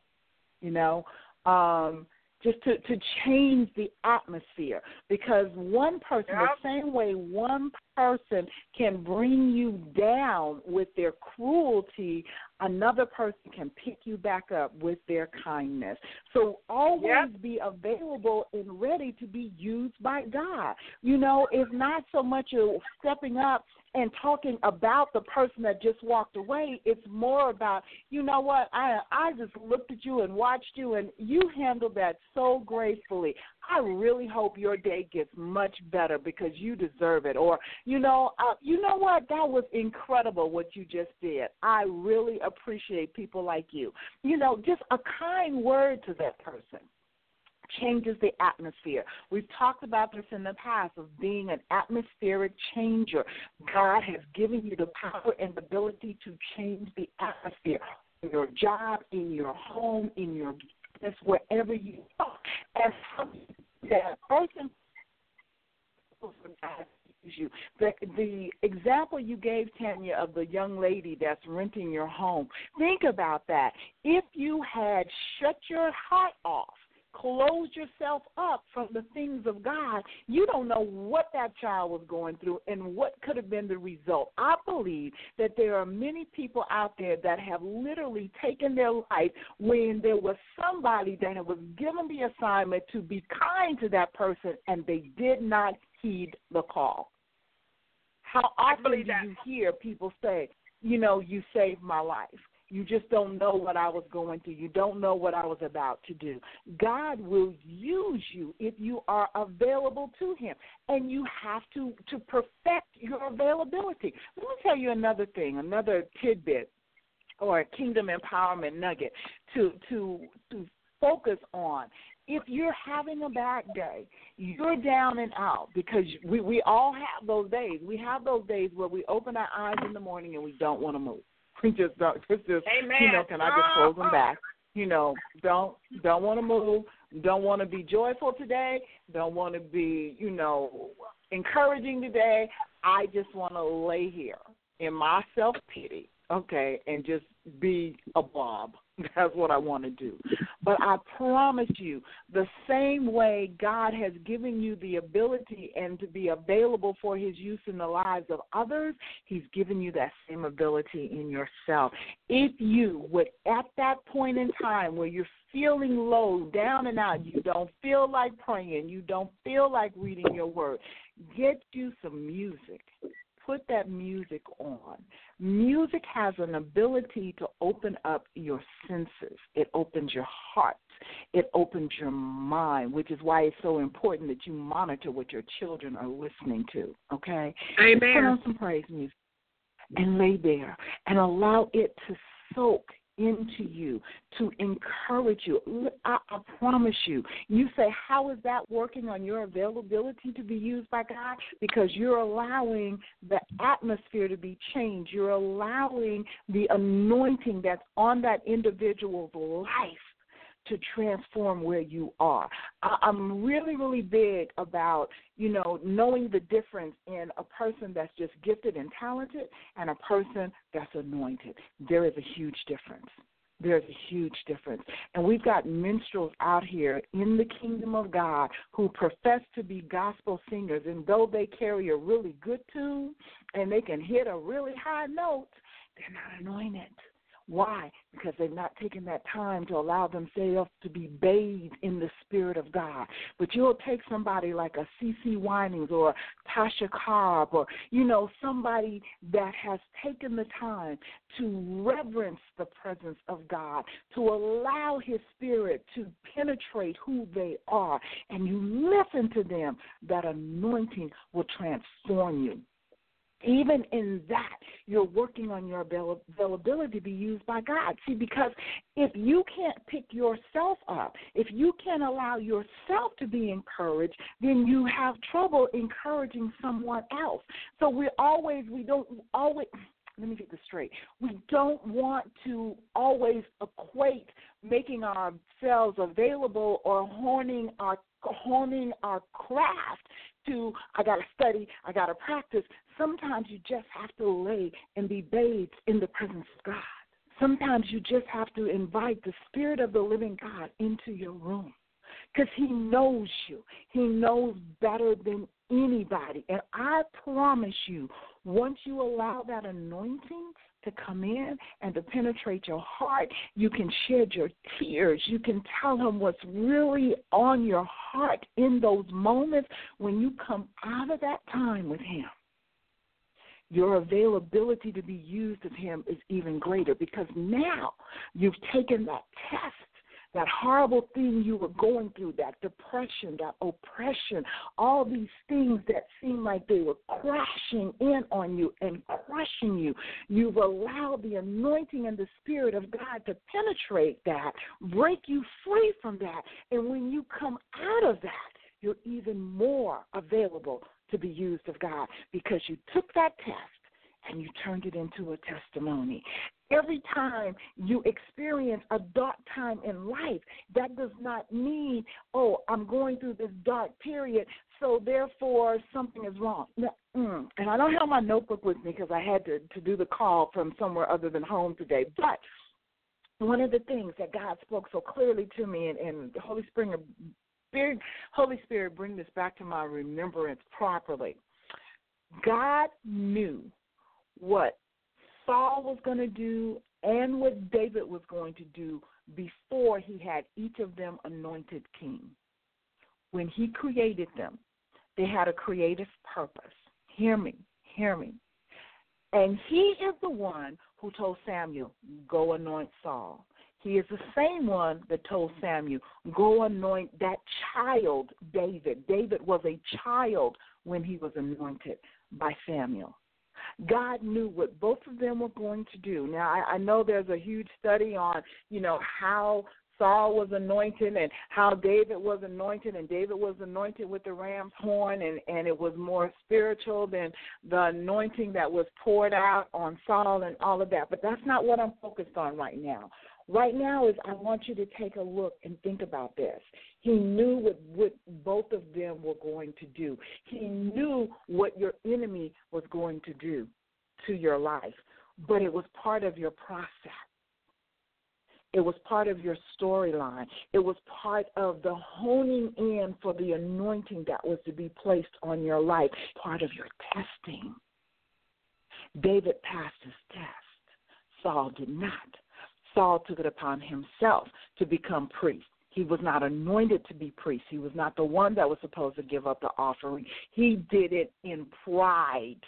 you know, um, just to, to change the atmosphere. Because one person, Yep. the same way one person can bring you down with their cruelty, another person can pick you back up with their kindness. So always Yep. be available and ready to be used by God. You know, it's not so much of stepping up and talking about the person that just walked away. It's more about, you know what, I I just looked at you and watched you and you handled that so gracefully. I really hope your day gets much better because you deserve it. Or, you know, uh, you know what, that was incredible what you just did. I really appreciate people like you. You know, just a kind word to that person changes the atmosphere. We've talked about this in the past of being an atmospheric changer. God has given you the power and ability to change the atmosphere in your job, in your home, in your business, wherever you are. And how that person you. The the example you gave Tanya of the young lady that's renting your home. Think about that. If you had shut your heart off closed yourself up from the things of God, you don't know what that child was going through and what could have been the result. I believe that there are many people out there that have literally taken their life when there was somebody that was given the assignment to be kind to that person and they did not heed the call. How often do that. you hear people say, you know, you saved my life? You just don't know what I was going through. You don't know what I was about to do. God will use you if you are available to Him, and you have to to perfect your availability. Let me tell you another thing, another tidbit, or kingdom empowerment nugget to to to focus on. If you're having a bad day, you're down and out because we we all have those days. We have those days where we open our eyes in the morning and we don't want to move. We just don't. It's just Amen. you know, can I just close them back? You know, don't don't want to move, don't want to be joyful today, don't want to be, you know, encouraging today. I just want to lay here in my self pity, okay, and just be a blob. That's what I want to do. But I promise you, the same way God has given you the ability and to be available for His use in the lives of others, He's given you that same ability in yourself. If you would, at that point in time where you're feeling low, down and out, you don't feel like praying, you don't feel like reading your word, get you some music. Put that music on, music has an ability to open up your senses. It opens your heart. It opens your mind, which is why it's so important that you monitor what your children are listening to. Okay? Put on some praise music and lay there and allow it to soak into you to encourage you. I promise you. You say, How is that working on your availability to be used by God? Because you're allowing the atmosphere to be changed. You're allowing the anointing that's on that individual's life to transform where you are. I, I'm really, really big about, you know, knowing the difference in a person that's just gifted and talented and a person that's anointed. There is a huge difference. There's a huge difference. And we've got minstrels out here in the kingdom of God who profess to be gospel singers, and though they carry a really good tune and they can hit a really high note, they're not anointed. Why? Because they've not taken that time to allow themselves to be bathed in the Spirit of God. But you'll take somebody like a CeCe Winans or Tasha Cobb or, you know, somebody that has taken the time to reverence the presence of God, to allow His Spirit to penetrate who they are, and you listen to them, that anointing will transform you even in that, you're working on your avail- availability to be used by God. See, because if you can't pick yourself up, if you can't allow yourself to be encouraged, then you have trouble encouraging someone else. So we always, we don't always. Let me get this straight. We don't want to always equate making ourselves available or honing our honing our craft to I gotta study, I gotta practice. Sometimes you just have to lay and be bathed in the presence of God. Sometimes you just have to invite the Spirit of the living God into your room because He knows you. He knows better than anybody. And I promise you, once you allow that anointing to come in and to penetrate your heart, you can shed your tears. You can tell Him what's really on your heart in those moments when you come out of that time with Him your availability to be used of him is even greater because now you've taken that test that horrible thing you were going through, that depression, that oppression, all these things that seemed like they were crashing in on you and crushing you. You've allowed the anointing and the Spirit of God to penetrate that, break you free from that. And when you come out of that, you're even more available to be used of God because you took that test and you turned it into a testimony. Every time you experience a dark time in life, that does not mean, oh, I'm going through this dark period, so therefore something is wrong. Mm. And I don't have my notebook with me because I had to, to do the call from somewhere other than home today. But one of the things that God spoke so clearly to me, and, and the Holy Spirit, Spirit, Holy Spirit, bring this back to my remembrance properly. God knew what Saul was going to do and what David was going to do before he had each of them anointed king. When he created them, they had a creative purpose. Hear me, hear me. And he is the one who told Samuel, Go anoint Saul. He is the same one that told Samuel, Go anoint that child, David. David was a child when he was anointed by Samuel. God knew what both of them were going to do. Now, I, I know there's a huge study on, you know, how Saul was anointed and how David was anointed, and David was anointed with the ram's horn, and, and it was more spiritual than the anointing that was poured out on Saul and all of that. But that's not what I'm focused on right now. Right now is I want you to take a look and think about this. He knew what, what both of them were going to do. He knew what your enemy was going to do to your life, but it was part of your process. It was part of your storyline. It was part of the honing in for the anointing that was to be placed on your life, part of your testing. David passed his test, Saul did not. Saul took it upon himself to become priest. He was not anointed to be priest. He was not the one that was supposed to give up the offering. He did it in pride.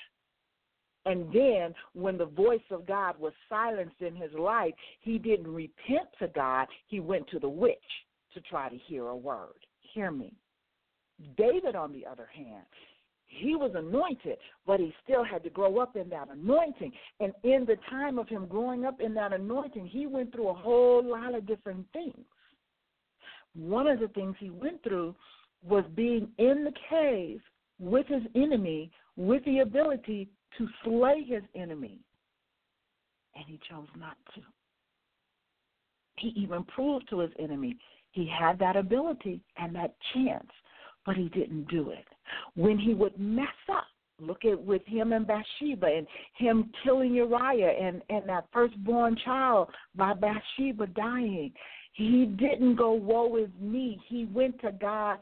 And then when the voice of God was silenced in his life, he didn't repent to God. He went to the witch to try to hear a word. Hear me. David, on the other hand, he was anointed, but he still had to grow up in that anointing. And in the time of him growing up in that anointing, he went through a whole lot of different things. One of the things he went through was being in the cave with his enemy with the ability to slay his enemy. And he chose not to. He even proved to his enemy he had that ability and that chance, but he didn't do it. When he would mess up, look at with him and Bathsheba and him killing Uriah and, and that firstborn child by Bathsheba dying. He didn't go, Woe is me. He went to God,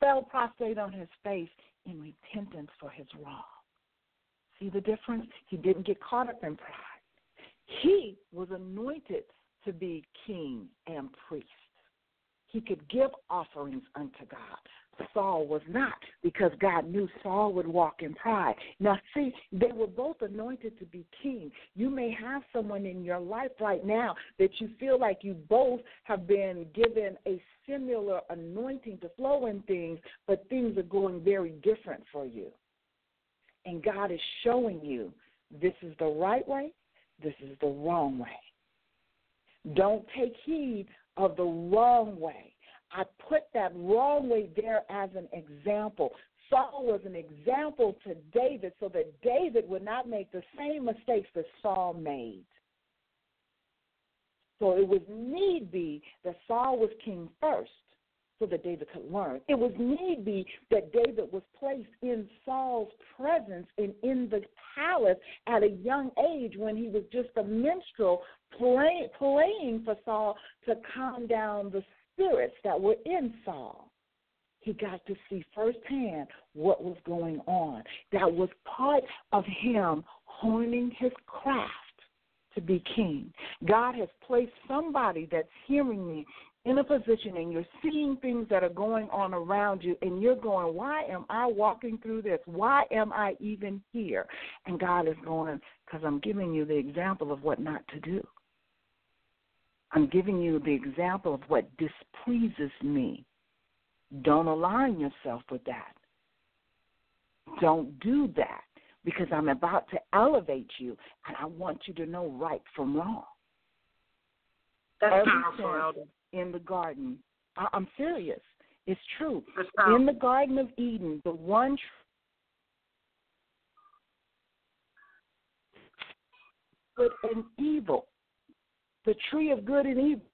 fell prostrate on his face in repentance for his wrong. See the difference? He didn't get caught up in pride. He was anointed to be king and priest. He could give offerings unto God. Saul was not because God knew Saul would walk in pride. Now, see, they were both anointed to be king. You may have someone in your life right now that you feel like you both have been given a similar anointing to flow in things, but things are going very different for you. And God is showing you this is the right way, this is the wrong way. Don't take heed of the wrong way. I put that wrongly there as an example. Saul was an example to David so that David would not make the same mistakes that Saul made. So it was need be that Saul was king first so that David could learn. It was need be that David was placed in Saul's presence and in the palace at a young age when he was just a minstrel play, playing for Saul to calm down the spirits that were in Saul. He got to see firsthand what was going on. That was part of him honing his craft to be king. God has placed somebody that's hearing me in a position and you're seeing things that are going on around you and you're going, Why am I walking through this? Why am I even here? And God is going, Because I'm giving you the example of what not to do. I'm giving you the example of what displeases me. Don't align yourself with that. Don't do that because I'm about to elevate you and I want you to know right from wrong. That's Every powerful, in the garden. I- I'm serious. It's true. In the Garden of Eden, the one tr- good and evil, the tree of good and evil.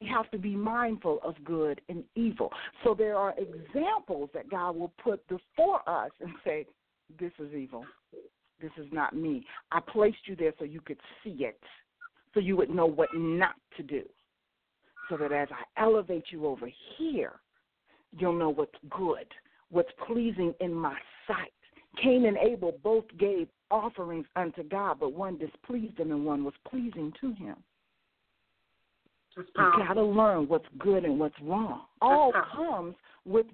We have to be mindful of good and evil. So there are examples that God will put before us and say, This is evil. This is not me. I placed you there so you could see it, so you would know what not to do. So that as I elevate you over here, you'll know what's good, what's pleasing in my sight. Cain and Abel both gave offerings unto God, but one displeased him and one was pleasing to him. You got to learn what's good and what's wrong. All comes with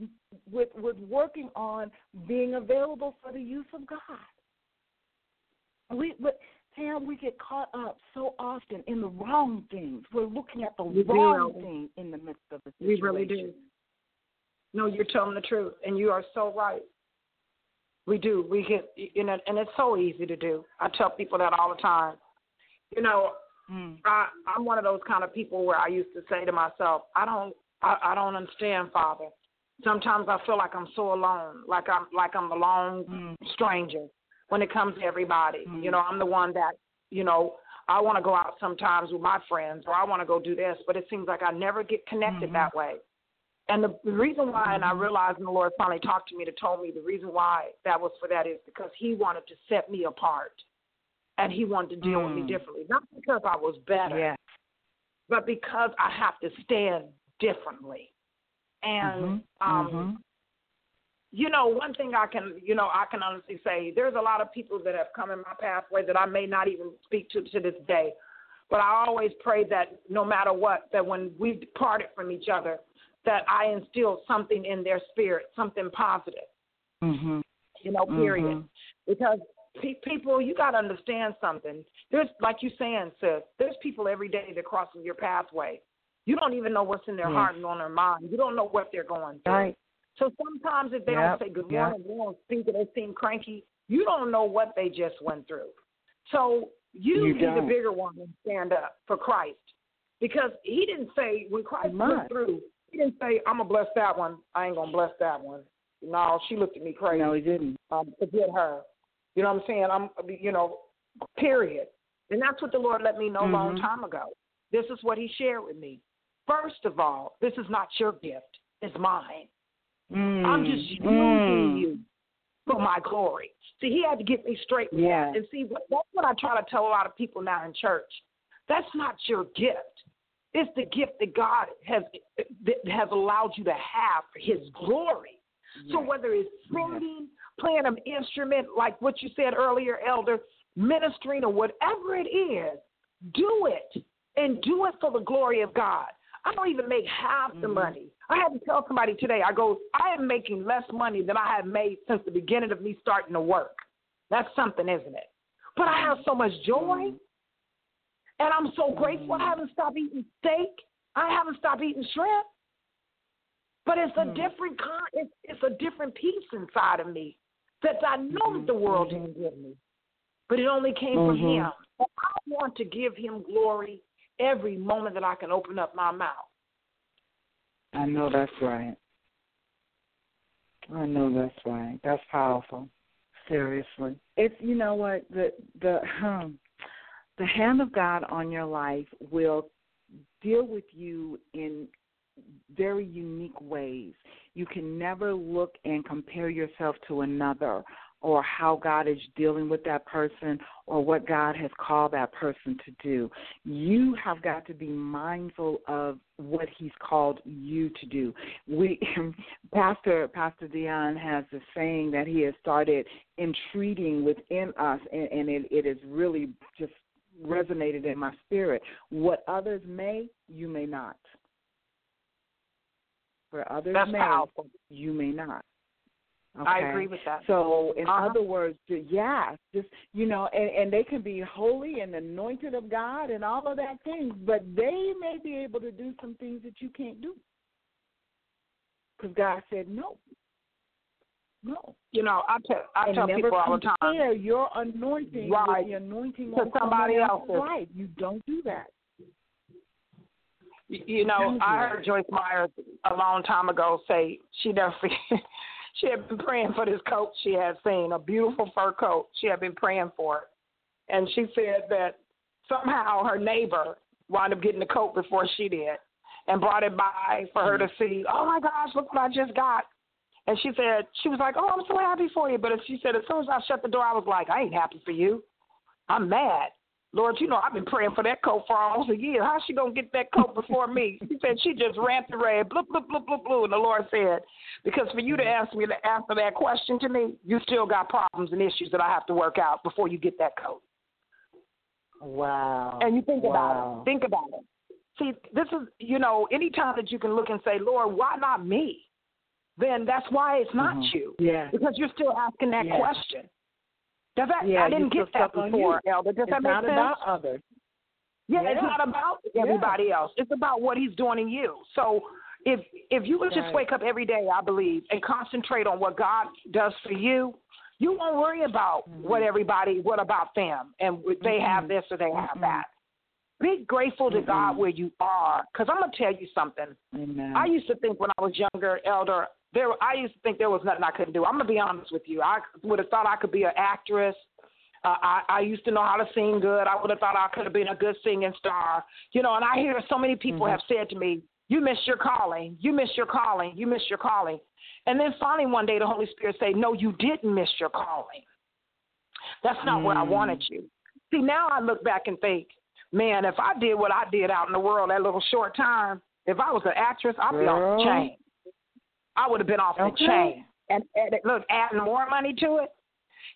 with with working on being available for the use of God. We but Tam, we get caught up so often in the wrong things. We're looking at the We wrong Elder. thing in the midst of the situation. We really do. No, you're telling the truth, and you are so right. We do. We get, you know, and it's so easy to do. I tell people that all the time. You know, Mm. I, I'm one of those kind of people where I used to say to myself, I don't, I, I don't understand, Father. Sometimes I feel like I'm so alone, like I'm, like I'm a lone Mm. stranger when it comes to everybody. Mm. You know, I'm the one that, you know, I want to go out sometimes with my friends, or I want to go do this, but it seems like I never get connected Mhm. that way. And the, the reason why, and I Mhm. realized, and the Lord finally talked to me to told me the reason why that was for that is because He wanted to set me apart, and He wanted to deal with me Mm. differently, not because I was better, Yeah. but because I have to stand differently. And Mhm. um, Mhm. you know, one thing I can, you know, I can honestly say, there's a lot of people that have come in my pathway that I may not even speak to to this day. But I always pray that no matter what, that when we departed from each other, that I instilled something in their spirit, something positive. Mhm. You know, period. Mhm. Because pe- people, you got to understand something. There's, like you saying, sis, there's people every day that crosses your pathway. You don't even know what's in their Yes. heart and on their mind. You don't know what they're going through. Right. So sometimes if they Yep, don't say good yep. morning, they don't speak, they seem cranky, you don't know what they just went through. So you, You be the don't. bigger one and stand up for Christ. Because he didn't say when Christ went through, he didn't say, I'm gonna bless that one. I ain't gonna bless that one. No, she looked at me crazy. No, he didn't. Um, forget her. You know what I'm saying? I'm you know, period. And that's what the Lord let me know a long Mhm. time ago. This is what he shared with me. First of all, this is not your gift, it's mine. Mm. I'm just using mm. you for my glory. See, he had to get me straight Yeah. And see, that's what I try to tell a lot of people now in church. That's not your gift. It's the gift that God has that has allowed you to have for His glory. So whether it's singing, playing an instrument, like what you said earlier, Elder, ministering, or whatever it is, do it and do it for the glory of God. I don't even make half the Mhm. money. I had to tell somebody today, I go, I am making less money than I have made since the beginning of me starting to work. That's something, isn't it? But I have so much joy, Mhm. And I'm so grateful. I haven't stopped eating steak. I haven't stopped eating shrimp. But it's a Mhm. different kind. It's, it's a different peace inside of me that I know that the world didn't give me, but it only came from Mhm. Him. And I want to give Him glory every moment that I can open up my mouth. I know that's right. I know that's right. That's powerful. Seriously. It's you know what, the the um the hand of God on your life will deal with you in very unique ways. You can never look and compare yourself to another or how God is dealing with that person or what God has called that person to do. You have got to be mindful of what he's called you to do. We Pastor Pastor Dion has a saying that he has started entreating within us and, and it, it is really just resonated in my spirit. What others may, you may not. Where others That's may, powerful. you may not. I agree with that. So, in Uh-huh. other words, yeah, just you know, and, and they can be holy and anointed of God and all of that things, but they may be able to do some things that you can't do because God said no, no. You know, I tell I and tell people all the time. compare your anointing Right. with the anointing To somebody else's life. You don't do that. You you know, I heard Joyce Myers a long time ago say she never forget. she had been praying for this coat she had seen, a beautiful fur coat. She had been praying for it, and she said that somehow her neighbor wound up getting the coat before she did, and brought it by for her to mm-hmm. see. Oh my gosh, look what I just got! And she said she was like, "Oh, I'm so happy for you," but she said as soon as I shut the door, I was like, "I ain't happy for you. I'm mad." Lord, you know I've been praying for that coat for almost a year. How's she gonna get that coat before me? She said she just ran the red, bloop bloop bloop bloop bloop. And the Lord said, because for you to mm-hmm. ask me to answer that question to me, you still got problems and issues that I have to work out before you get that coat. Wow. And you think about it. Think about it. See, this is you know, anytime that you can look and say, Lord, why not me? Then that's why it's not Mhm. you. Yeah. Because you're still asking that Yeah. question. Does that Yeah, I didn't get that before. Elder. Does it's that make not sense? about others. Yeah, Yeah. it's not about everybody else. It's about what he's doing in you. So if if you would just wake up every day, I believe, and concentrate on what God does for you, you won't worry about Mhm. what everybody, what about them, and they have Mhm. this or they have Mm-mm. that. Be grateful to God Mm-mm. where you are, because I'm gonna tell you something. Amen. I used to think when I was younger, elder, there I used to think there was nothing I couldn't do. I'm gonna be honest with you. I would have thought I could be an actress. Uh, I, I used to know how to sing good. I would have thought I could have been a good singing star. You know, and I hear so many people Mhm. have said to me, "You missed your calling. You missed your calling. You missed your calling." And then finally one day the Holy Spirit say, "No, you didn't miss your calling. That's not where I Mm. wanted you." See, now I look back and think, man, if I did what I did out in the world that little short time, if I was an actress, I'd be off the chain. I would have been off the chain. And, and look, adding more money to it,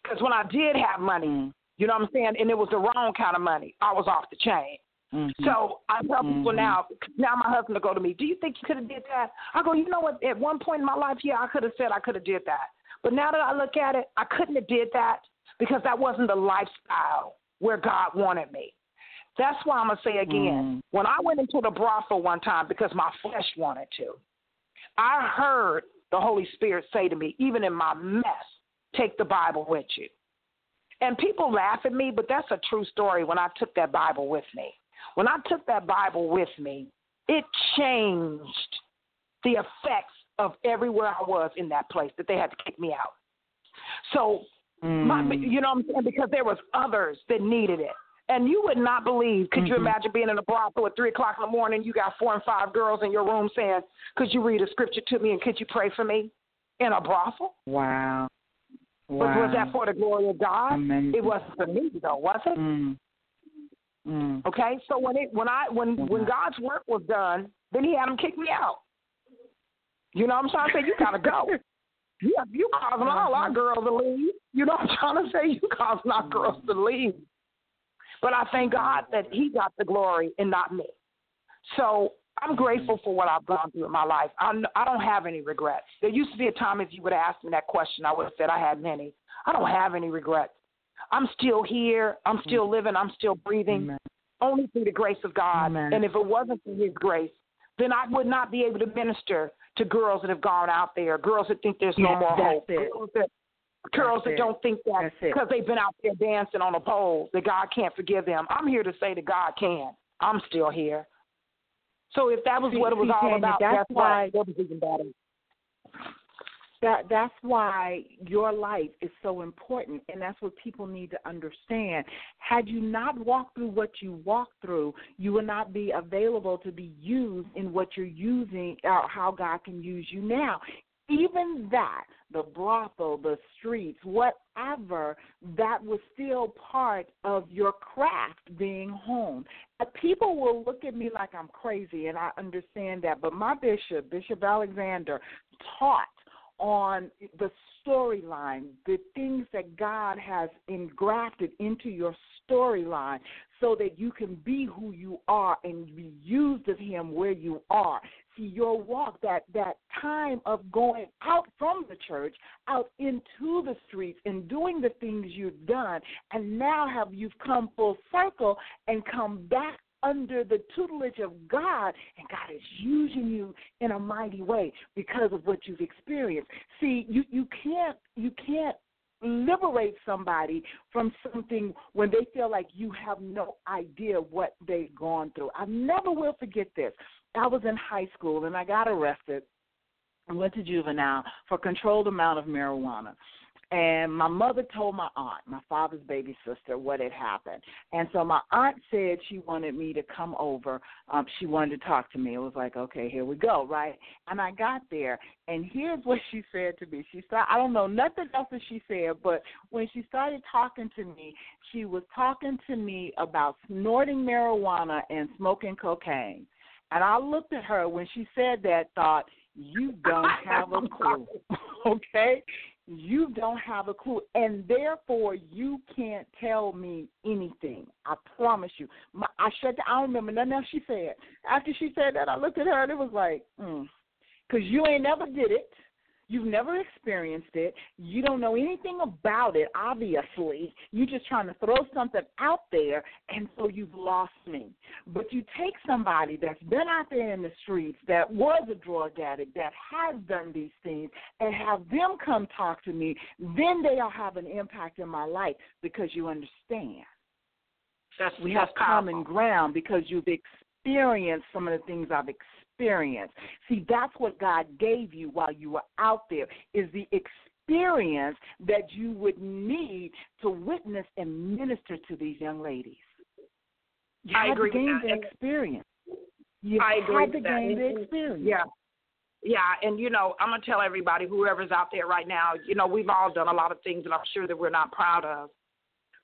because when I did have money, you know what I'm saying, and it was the wrong kind of money, I was off the chain. Mhm. So I tell people Mhm. now, now my husband will go to me, do you think you could have did that? I go, you know what, at one point in my life, yeah, I could have said I could have did that. But now that I look at it, I couldn't have did that because that wasn't the lifestyle where God wanted me. That's why I'm gonna say again. Mm. When I went into the brothel one time because my flesh wanted to, I heard the Holy Spirit say to me, even in my mess, take the Bible with you. And people laugh at me, but that's a true story when I took that Bible with me. When I took that Bible with me, it changed the effects of everywhere I was in that place that they had to kick me out. So, my, Mm. you know what I'm saying? Because there was others that needed it. And you would not believe, could you Mhm. imagine being in a brothel at 3 o'clock in the morning, you got four and five girls in your room saying, could you read a scripture to me and could you pray for me in a brothel? Wow. Wow. was that for the glory of God? Amazing. It wasn't for me though, was it? Mm. Mm. Okay, so when it when I when when God's work was done, then He had them kick me out. You know what I'm trying to say? You gotta go. You you causing all our girls to leave. You know what I'm trying to say? You causing our girls to leave. But I thank God that He got the glory and not me. So I'm grateful for what I've gone through in my life. I'm, I don't have any regrets. There used to be a time if you would have asked me that question, I would have said I had many. I don't have any regrets. I'm still here. I'm still mm. living. I'm still breathing Amen. only through the grace of God. Amen. And if it wasn't for His grace, then I would not be able to minister to girls that have gone out there, girls that think there's no more hope, it. girls that, girls that it. don't think that because they've been out there dancing on a pole that God can't forgive them. I'm here to say that God can. I'm still here. So if that was See- what it was see, all Tanya, about, that's guess why- what? That was even better. That that's why your life is so important, and that's what people need to understand. Had you not walked through what you walked through, you would not be available to be used in what you're using, or how God can use you now. Even that, the brothel, the streets, whatever, that was still part of your craft being honed. Uh, People will look at me like I'm crazy, and I understand that. But my bishop, Bishop Alexander, taught on the storyline, the things that God has engrafted into your storyline so that you can be who you are and be used of him where you are. Your walk, that that time of going out from the church, out into the streets and doing the things you've done, and now have you've come full circle and come back under the tutelage of God, and God is using you in a mighty way because of what you've experienced. See, you you can't you can't liberate somebody from something when they feel like you have no idea what they've gone through. I never will forget this. I was in high school and I got arrested and went to juvenile for a controlled amount of marijuana. And my mother told my aunt, my father's baby sister, what had happened. And so my aunt said she wanted me to come over. Um, she wanted to talk to me. It was like, okay, here we go, right? And I got there, and here's what she said to me. She started, I don't know nothing else that she said, but when she started talking to me, she was talking to me about snorting marijuana and smoking cocaine. And I looked at her when she said that, thought, you don't have a clue. okay? You don't have a clue. And therefore, you can't tell me anything. I promise you. My, I shut down. I don't remember nothing else she said. After she said that, I looked at her and it was like, mm. Because you ain't never did it. You've never experienced it. You don't know anything about it, obviously. You're just trying to throw something out there, and so you've lost me. But you take somebody that's been out there in the streets, that was a drug addict, that has done these things, and have them come talk to me, then they'll have an impact in my life because you understand. That's, We have that's common powerful. ground because you've experienced some of the things I've experienced. See, that's what God gave you while you were out there is the experience that you would need to witness and minister to these young ladies. You I had agree to with gain the And- experience. You I agree had to gain the mm-hmm. experience. Yeah. Yeah, and you know, I'm gonna tell everybody, whoever's out there right now, you know, we've all done a lot of things that I'm sure that we're not proud of.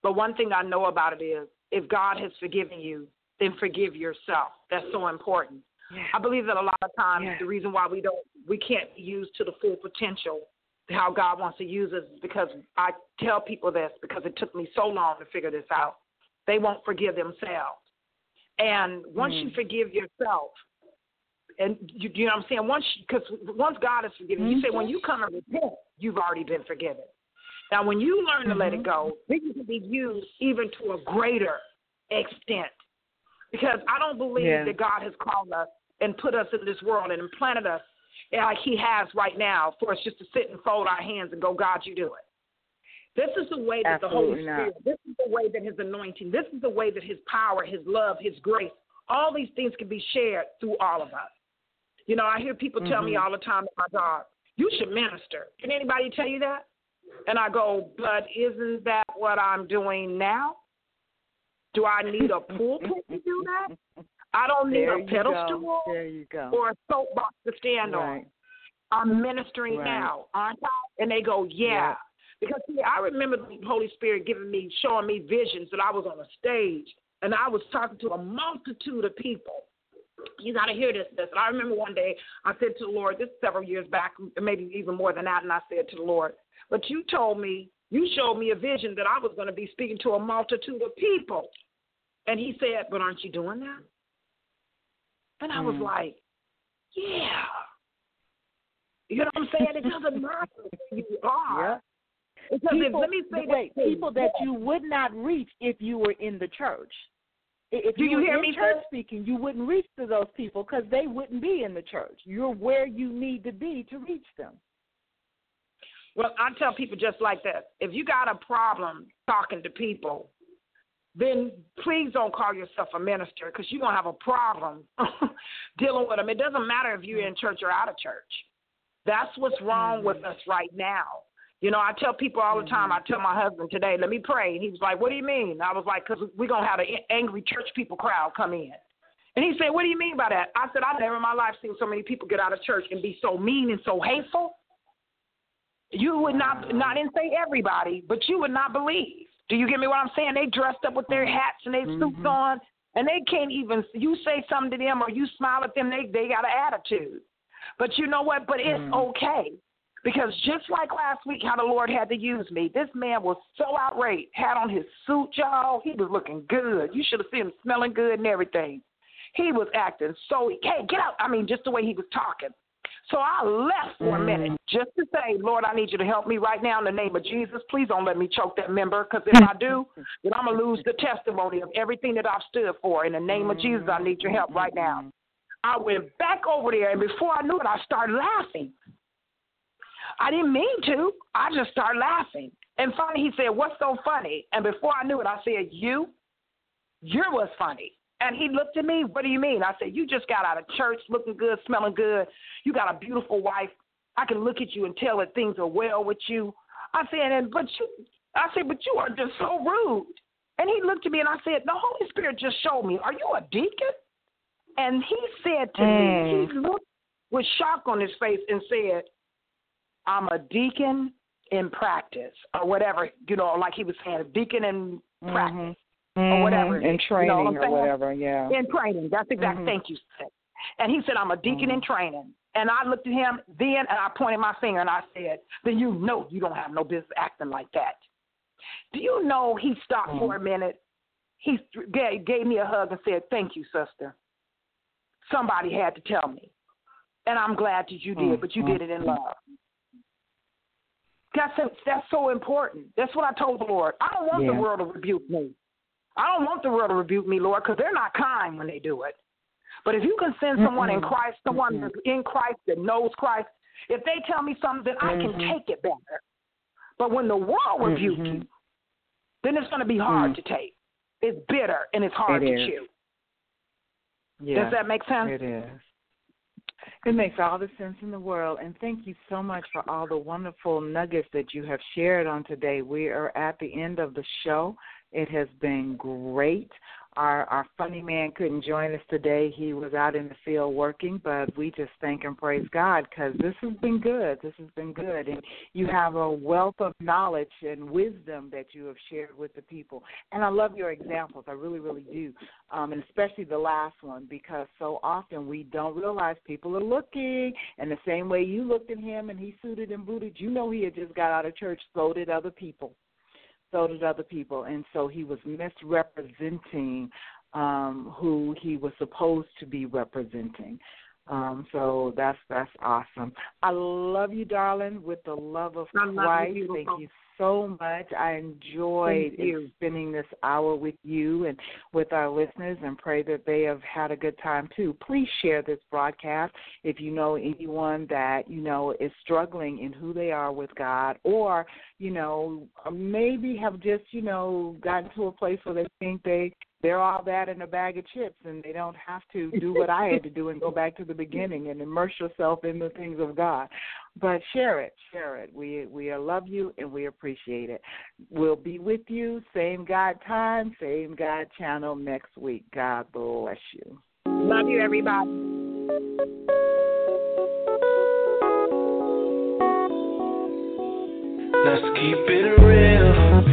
But one thing I know about it is, if God has forgiven you, then forgive yourself. That's so important. Yeah. I believe that a lot of times Yeah. the reason why we don't, we can't use to the full potential, how God wants to use us, is because I tell people this because it took me so long to figure this out. They won't forgive themselves, and once you Mm. forgive yourself, And you, you know what I'm saying? Once because once God is forgiven, you say when you come and repent, you've already been forgiven. Now, when you learn to let Mm-hmm. it go, then you can be used even to a greater extent. Because I don't believe Yeah. that God has called us and put us in this world and implanted us like He has right now for us just to sit and fold our hands and go, God, you do it. This is the way that the Holy Absolutely not. Spirit, this is the way that His anointing, this is the way that His power, His love, His grace, all these things can be shared through all of us. You know, I hear people tell me Mhm. all the time my job, you should minister. Can anybody tell you that? And I go, but isn't that what I'm doing now? Do I need a pulpit to do that? I don't need There a pedestal go. There you go. or a soapbox to stand on. I'm ministering Right. now, aren't I? And they go, yeah. Because see, I remember the Holy Spirit giving me, showing me visions that I was on a stage and I was talking to a multitude of people. You got to hear this, this. And I remember one day I said to the Lord, this is several years back, maybe even more than that, and I said to the Lord, but you told me, you showed me a vision that I was going to be speaking to a multitude of people. And he said, but aren't you doing that? And I was Mm. like, yeah. You know what I'm saying? It doesn't matter who you are. Yep. Because if, let me say wait, too. people that you would not reach if you were in the church. If Do you were hear in me, church speaking, you wouldn't reach to those people because they wouldn't be in the church. You're where you need to be to reach them. Well, I tell people just like this: if you got a problem talking to people, then please don't call yourself a minister because you're gonna have a problem dealing with them. It doesn't matter if you're in church or out of church. That's what's wrong with mm-hmm. us right now. You know, I tell people all the time. I mm-hmm. tell my husband today, "Let me pray," and he was like, "What do you mean?" I was like, "Cause we're gonna have an angry church people crowd come in." And he said, "What do you mean by that?" I said, I've never in my life seen so many people get out of church and be so mean and so hateful." You would not, not didn't say everybody, but you would not believe. Do you get me what I'm saying? They dressed up with their hats and they suits Mhm. on, and they can't even. You say something to them or you smile at them, they they got an attitude. But you know what? But it's Mhm. okay. Because just like last week, how the Lord had to use me, this man was so outraged. Had on his suit, y'all. He was looking good. You should have seen him smelling good and everything. He was acting so, hey, get out. I mean, just the way he was talking. So I left for a minute mm. just to say, Lord, I need you to help me right now in the name of Jesus. Please don't let me choke that member because if I do, then I'm going to lose the testimony of everything that I've stood for. In the name of Jesus, I need your help right now. Mm. I went back over there, and before I knew it, I started laughing. I didn't mean to. I just started laughing. And finally, he said, What's so funny? And before I knew it, I said, You? You're what's funny. And he looked at me, What do you mean? I said, You just got out of church looking good, smelling good. You got a beautiful wife. I can look at you and tell that things are well with you. I said, and but you I said, But you are just so rude. And he looked at me and I said, The Holy Spirit just showed me, Are you a deacon? And he said to me, mm. he looked with shock on his face and said, I'm a deacon in practice or whatever, you know, like he was saying, a deacon in practice mm-hmm. Or mm-hmm. whatever. In is, you training know what or whatever, yeah. In training. That's exactly. Mhm. Thank you. And he said, I'm a deacon in mm-hmm. training. And I looked at him then and I pointed my finger and I said, Then you know you don't have no business acting like that. Do you know he stopped mm-hmm. for a minute? He gave, gave me a hug and said, Thank you, sister. Somebody had to tell me. And I'm glad that you did, but you did it in love. That's that's so important. That's what I told the Lord. I don't want the world to rebuke me. I don't want the world to rebuke me, Lord, because they're not kind when they do it. But if you can send someone in Mm-mm. Christ, someone that's in Christ that knows Christ, if they tell me something, then I can Mhm. take it better. But when the world rebuke Mhm. you, then it's going to be hard Mm. to take. It's bitter and it's hard It to is. chew. Yeah. Does that make sense? It is. It makes all the sense in the world. And thank you so much for all the wonderful nuggets that you have shared on today. We are at the end of the show. It has been great. Our our funny man couldn't join us today. He was out in the field working, but we just thank and praise God because this has been good. This has been good, and you have a wealth of knowledge and wisdom that you have shared with the people. And I love your examples. I really, really do, um, and especially the last one because so often we don't realize people are looking. And the same way you looked at him and he suited and booted, you know he had just got out of church. So did other people so did other people, and so he was misrepresenting um, who he was supposed to be representing. Um, so that's that's awesome. I love you, darling, with the love of I love you, Christ. Thank you so much. I enjoyed spending this hour with you and with our listeners and pray that they have had a good time too. Please share this broadcast if you know anyone that, you know, is struggling in who they are with God or, you know, maybe have just, you know, gotten to a place where they think they they're all that in a bag of chips and they don't have to do what I had to do and go back to the beginning and immerse yourself in the things of God. But share it, share it. We we love you and we appreciate it. We'll be with you same God time, same God channel next week. God bless you. Love you everybody. Let's keep it real.